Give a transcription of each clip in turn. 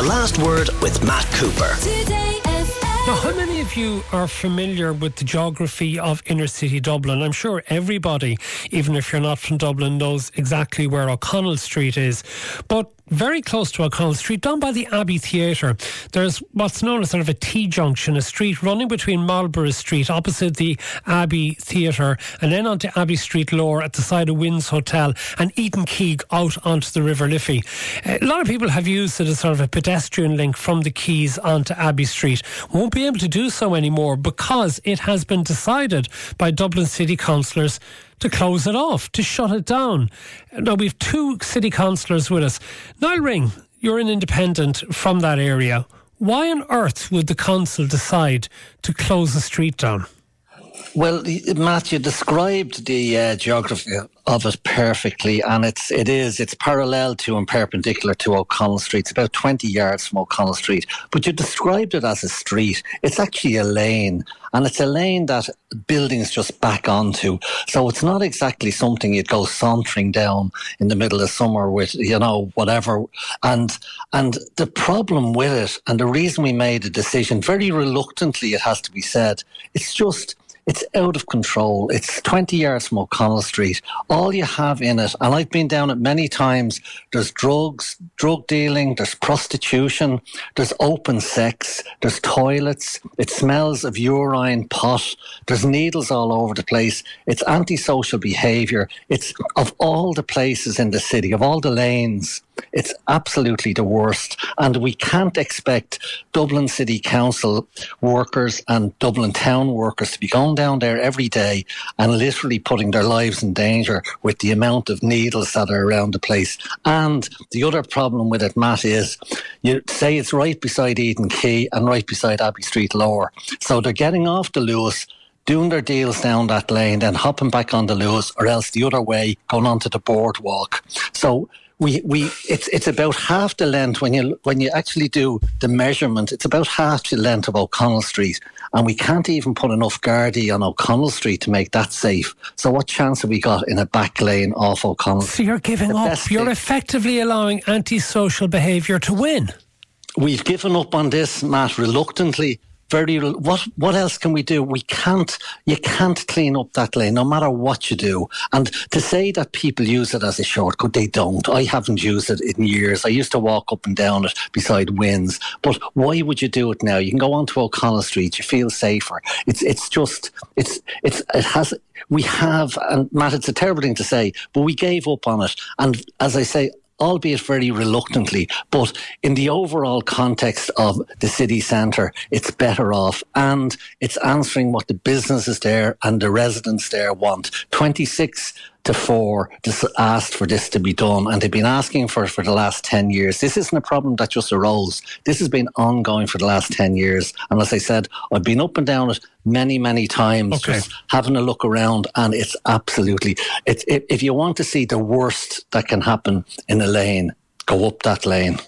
The Last Word with Matt Cooper. Now, how many of you are familiar with the geography of inner city Dublin? I'm sure everybody, even if you're not from Dublin, knows exactly where O'Connell Street is. But very close to O'Connell Street, down by the Abbey Theatre, there's what's known as sort of a T junction, a street running between Marlborough Street opposite the Abbey Theatre and then onto Abbey Street Lower at the side of Wynn's Hotel and Eden Quay out onto the River Liffey. Eh, a lot of people have used it as sort of a pedestrian link from the Quays onto Abbey Street. Won't be able to do so anymore because it has been decided by Dublin City councillors to close it off, to shut it down. Now, we've two city councillors with us. Nial Ring, you're an independent from that area. Why on earth would the council decide to close the street down? Well, Matthew described the uh, geography of it perfectly, and it's it is it's parallel to and perpendicular to O'Connell Street. It's about twenty yards from O'Connell Street, but you described it as a street. It's actually a lane, and it's a lane that buildings just back onto. So it's not exactly something you'd go sauntering down in the middle of summer with you know whatever. And and the problem with it, and the reason we made a decision very reluctantly, it has to be said, it's just it's out of control. It's 20 yards from O'Connell Street. All you have in it, and I've been down it many times, there's drugs, drug dealing, there's prostitution, there's open sex, there's toilets, it smells of urine, pot, there's needles all over the place. It's antisocial behaviour. It's of all the places in the city, of all the lanes, it's absolutely the worst. And we can't expect Dublin City Council workers and Dublin Town workers to be going down there every day and literally putting their lives in danger with the amount of needles that are around the place. And the other problem with it, Matt, is you say it's right beside Eden Quay and right beside Abbey Street Lower. So they're getting off the Luas doing their deals down that lane, then hopping back on the Luas, or else the other way, going onto the boardwalk. So we, we it's it's about half the length when you when you actually do the measurement. It's about half the length of O'Connell Street, and we can't even put enough Gardaí on O'Connell Street to make that safe. So what chance have we got in a back lane off O'Connell? So you're giving the up. You're effectively allowing antisocial behaviour to win. We've given up on this, Matt, reluctantly very what what else can we do? We can't you can't clean up that lane no matter what you do. And to say that people use it as a shortcut, they don't. I haven't used it in years. I used to walk up and down it beside Wynn's. But why would you do it now? You can go onto O'Connell Street, you feel safer. It's it's just it's it's it has we have and Matt, it's a terrible thing to say, but we gave up on it. And as I say, albeit very reluctantly. But in the overall context of the city centre, it's better off and it's answering what the businesses there and the residents there want. 26 to four just asked for this to be done and they've been asking for it for the last 10 years. This isn't a problem that just arose. This has been ongoing for the last 10 years. And as I said, I've been up and down it many, many times, okay. just having a look around and it's absolutely, it's, if you want to see the worst that can happen in a lane, go up that lane.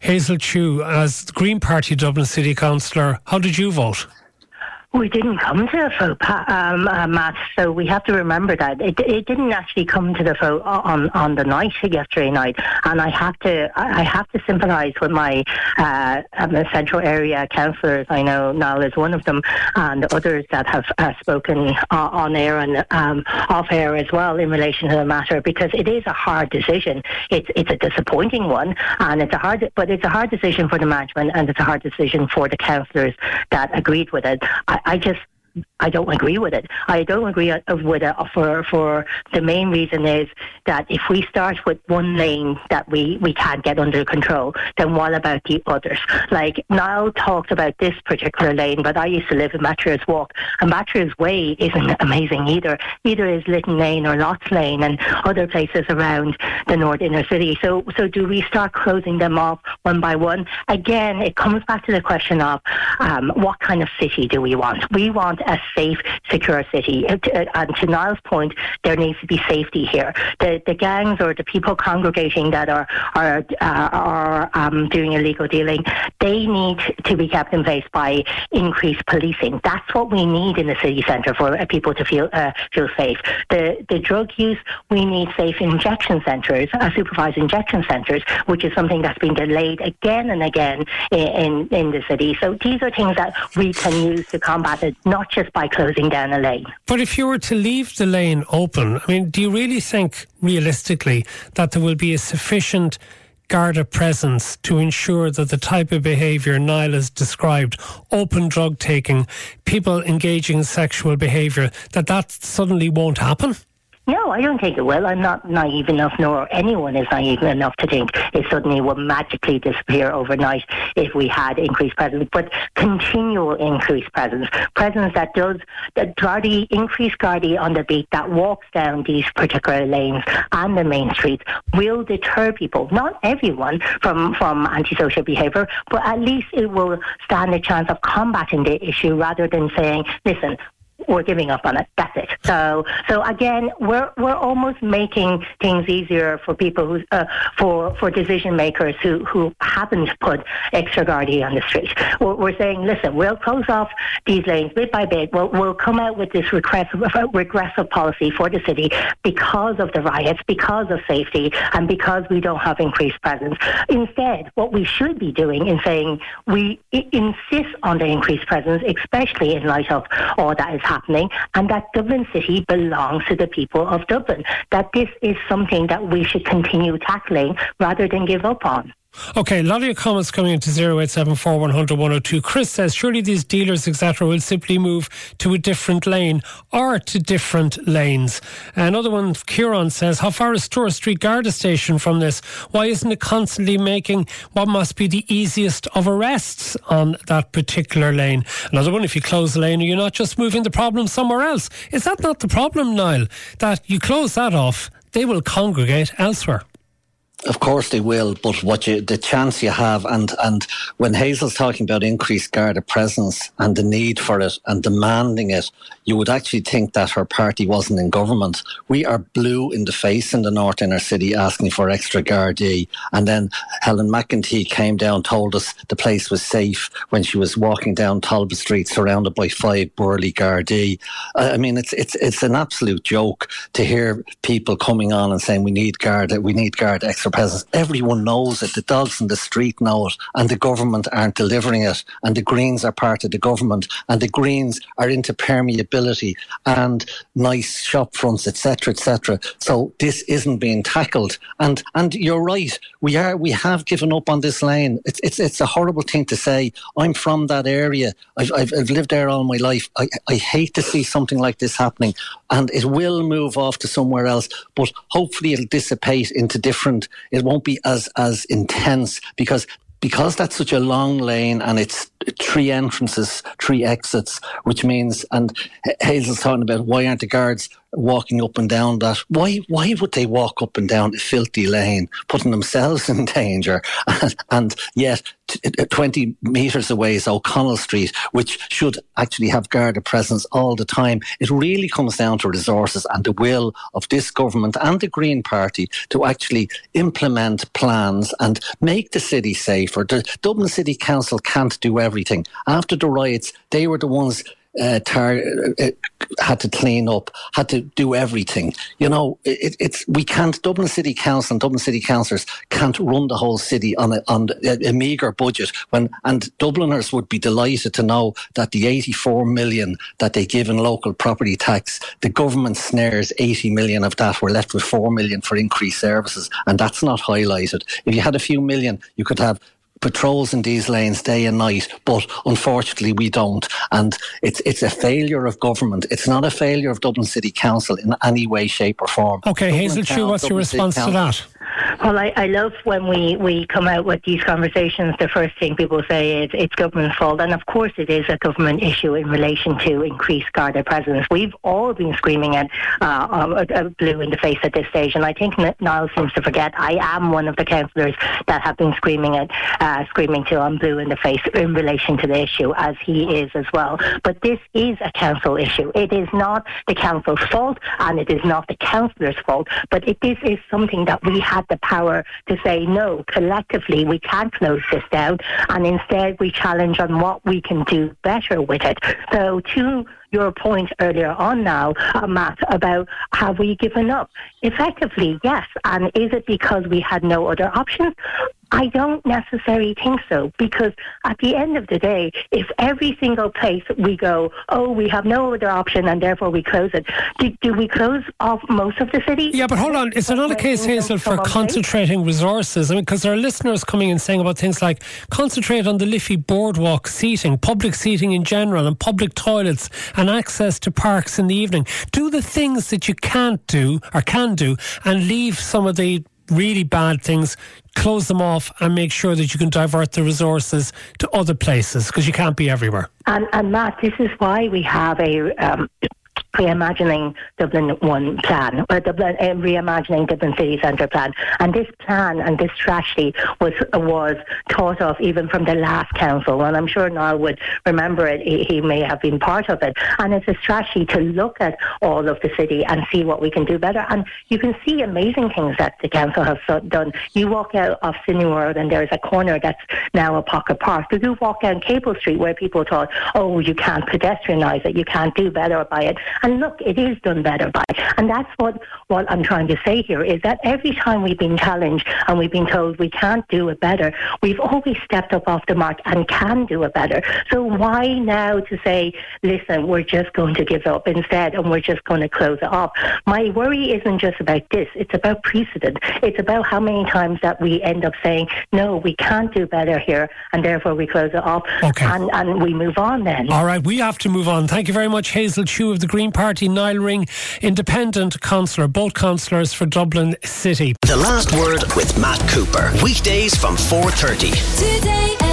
Hazel Chu, as Green Party Dublin City Councillor, how did you vote? We didn't come to the vote, um, uh, Matt. So we have to remember that it, it didn't actually come to the vote on on the night yesterday night, and I have to I have to sympathise with my uh, um, central area councillors. I know Nial is one of them, and others that have uh, spoken uh, on air and um, off air as well in relation to the matter, because it is a hard decision. It's it's a disappointing one, and it's a hard but it's a hard decision for the management, and it's a hard decision for the councillors that agreed with it. I, I just I don't agree with it. I don't agree with it for for the main reason is that if we start with one lane that we, we can't get under control, then what about the others? Like Nial talked about this particular lane, but I used to live in Bachelor's Walk, and Bachelor's Way isn't amazing either. Either is Litton Lane or Lotts Lane and other places around the North Inner City. So so do we start closing them off one by one? Again, it comes back to the question of um, what kind of city do we want? We want a safe, secure city. Uh, and to Nial's point, there needs to be safety here. The, the gangs or the people congregating that are are uh, are um, doing illegal dealing, they need to be kept in place by increased policing. That's what we need in the city centre for uh, people to feel uh, feel safe. The the drug use, we need safe injection centres, uh, supervised injection centres, which is something that's been delayed again and again in, in, in the city. So these are things that we can use to combat it, not just by closing down a lane. But if you were to leave the lane open, I mean, do you really think realistically that there will be a sufficient Garda presence to ensure that the type of behaviour Nial has described, open drug taking, people engaging in sexual behaviour, that that suddenly won't happen? No, I don't think it will. I'm not naive enough, nor anyone is naive enough to think it suddenly will magically disappear overnight if we had increased presence, but continual increased presence. Presence that does, that Gardaí, increased Gardaí on the beat that walks down these particular lanes and the main streets will deter people, not everyone, from, from antisocial behaviour, but at least it will stand a chance of combating the issue rather than saying, listen, we're giving up on it. That's it. So, so again, we're we're almost making things easier for people who, uh, for for decision makers who who haven't put extra Gardaí on the street. We're, we're, saying, listen, we'll close off these lanes bit by bit. We'll we'll come out with this regressive regressive policy for the city because of the riots, because of safety, and because we don't have increased presence. Instead, what we should be doing is saying we insist on the increased presence, especially in light of all that is happening happening and that Dublin City belongs to the people of Dublin. That this is something that we should continue tackling rather than give up on. Okay, a lot of your comments coming into 0874 100 102. Chris says, surely these dealers, etc., will simply move to a different lane or to different lanes. Another one, Kieran says, how far is Store Street Garda station from this? Why isn't it constantly making what must be the easiest of arrests on that particular lane? Another one, if you close the lane, are you not just moving the problem somewhere else? Is that not the problem, Nial? That you close that off, they will congregate elsewhere. Of course they will, but what you the chance you have and and when Hazel's talking about increased Garda presence and the need for it and demanding it, you would actually think that her party wasn't in government. We are blue in the face in the north inner city asking for extra Gardaí. And then Helen McEntee came down, told us the place was safe when she was walking down Talbot Street surrounded by five burly Gardaí. I mean, it's it's it's an absolute joke to hear people coming on and saying we need Garda, we need Garda extra Everyone knows it. The dogs in the street know it, and the government aren't delivering it. And the Greens are part of the government, and the Greens are into permeability and nice shop fronts, etc., etc. So this isn't being tackled. And and you're right. We are. We have given up on this lane. It's it's it's a horrible thing to say. I'm from that area. I've I've, I've lived there all my life. I I hate to see something like this happening, and it will move off to somewhere else. But hopefully, it'll dissipate into different it won't be as as intense because because that's such a long lane and it's three entrances, three exits, which means, and Hazel's talking about why aren't the guards walking up and down that? Why, why would they walk up and down a filthy lane, putting themselves in danger? And, yet, t- 20 metres away is O'Connell Street, which should actually have guard presence all the time. It really comes down to resources and the will of this government and the Green Party to actually implement plans and make the city safer. The Dublin City Council can't do everything everything. After the riots, they were the ones uh, tar- uh, had to clean up, had to do everything. You know, it, it's we can't. Dublin City Council and Dublin City councillors can't run the whole city on a on a, a meagre budget. When and Dubliners would be delighted to know that the 84 million that they give in local property tax, the government snares 80 million of that. We're left with 4 million for increased services, and that's not highlighted. If you had a few million, you could have patrols in these lanes day and night, but unfortunately we don't. And it's it's a failure of government. It's not a failure of Dublin City Council in any way, shape, or form. Okay, Dublin Hazel Chu, what's Dublin your response to that? Well, I, I love when we, we come out with these conversations. The first thing people say is it's government's fault, and of course it is a government issue in relation to increased Garda presence. We've all been screaming at uh, uh, blue in the face at this stage, and I think Nial seems to forget. I am one of the councillors that have been screaming at uh, screaming to on blue in the face in relation to the issue, as he is as well. But this is a council issue. It is not the council's fault, and it is not the councillor's fault. But it, this is something that we had the power to say, no, collectively we can't close this down. And instead we challenge on what we can do better with it. So to your point earlier on now, uh, Matt, about have we given up? Effectively, yes. And is it because we had no other options? I don't necessarily think so because at the end of the day, if every single place we go, oh, we have no other option and therefore we close it, do, do we close off most of the city? Yeah, but hold on. Is there not a case, Hazel, for concentrating resources? I mean, because there are listeners coming and saying about things like concentrate on the Liffey boardwalk seating, public seating in general, and public toilets and access to parks in the evening. Do the things that you can't do or can do and leave some of the really bad things, close them off and make sure that you can divert the resources to other places because you can't be everywhere. And, and Matt, this is why we have a um, reimagining Dublin One plan, or Dublin, uh, reimagining Dublin City Centre plan. And this plan and this strategy was was thought of even from the last council, and I'm sure Nial would remember it. He, he, may have been part of it, and it's a strategy to look at all of the city and see what we can do better. And you can see amazing things that the council has done. You walk out of Cineworld and there's a corner that's now a pocket park. You walk down Capel Street where people thought, oh, you can't pedestrianise it, you can't do better by it. And look, it is done better by. And that's what, what I'm trying to say here is that every time we've been challenged and we've been told we can't do it better, we've always stepped up off the mark and can do it better. So why now to say, listen, we're just going to give up instead and we're just going to close it off? My worry isn't just about this. It's about precedent. It's about how many times that we end up saying, no, we can't do better here and therefore we close it off okay. and, and we move on then. All right, we have to move on. Thank you very much, Hazel Chu of the Green Party, Nial Ring, independent councillor, both councillors for Dublin City. The last word with Matt Cooper. Weekdays from 4.30. Today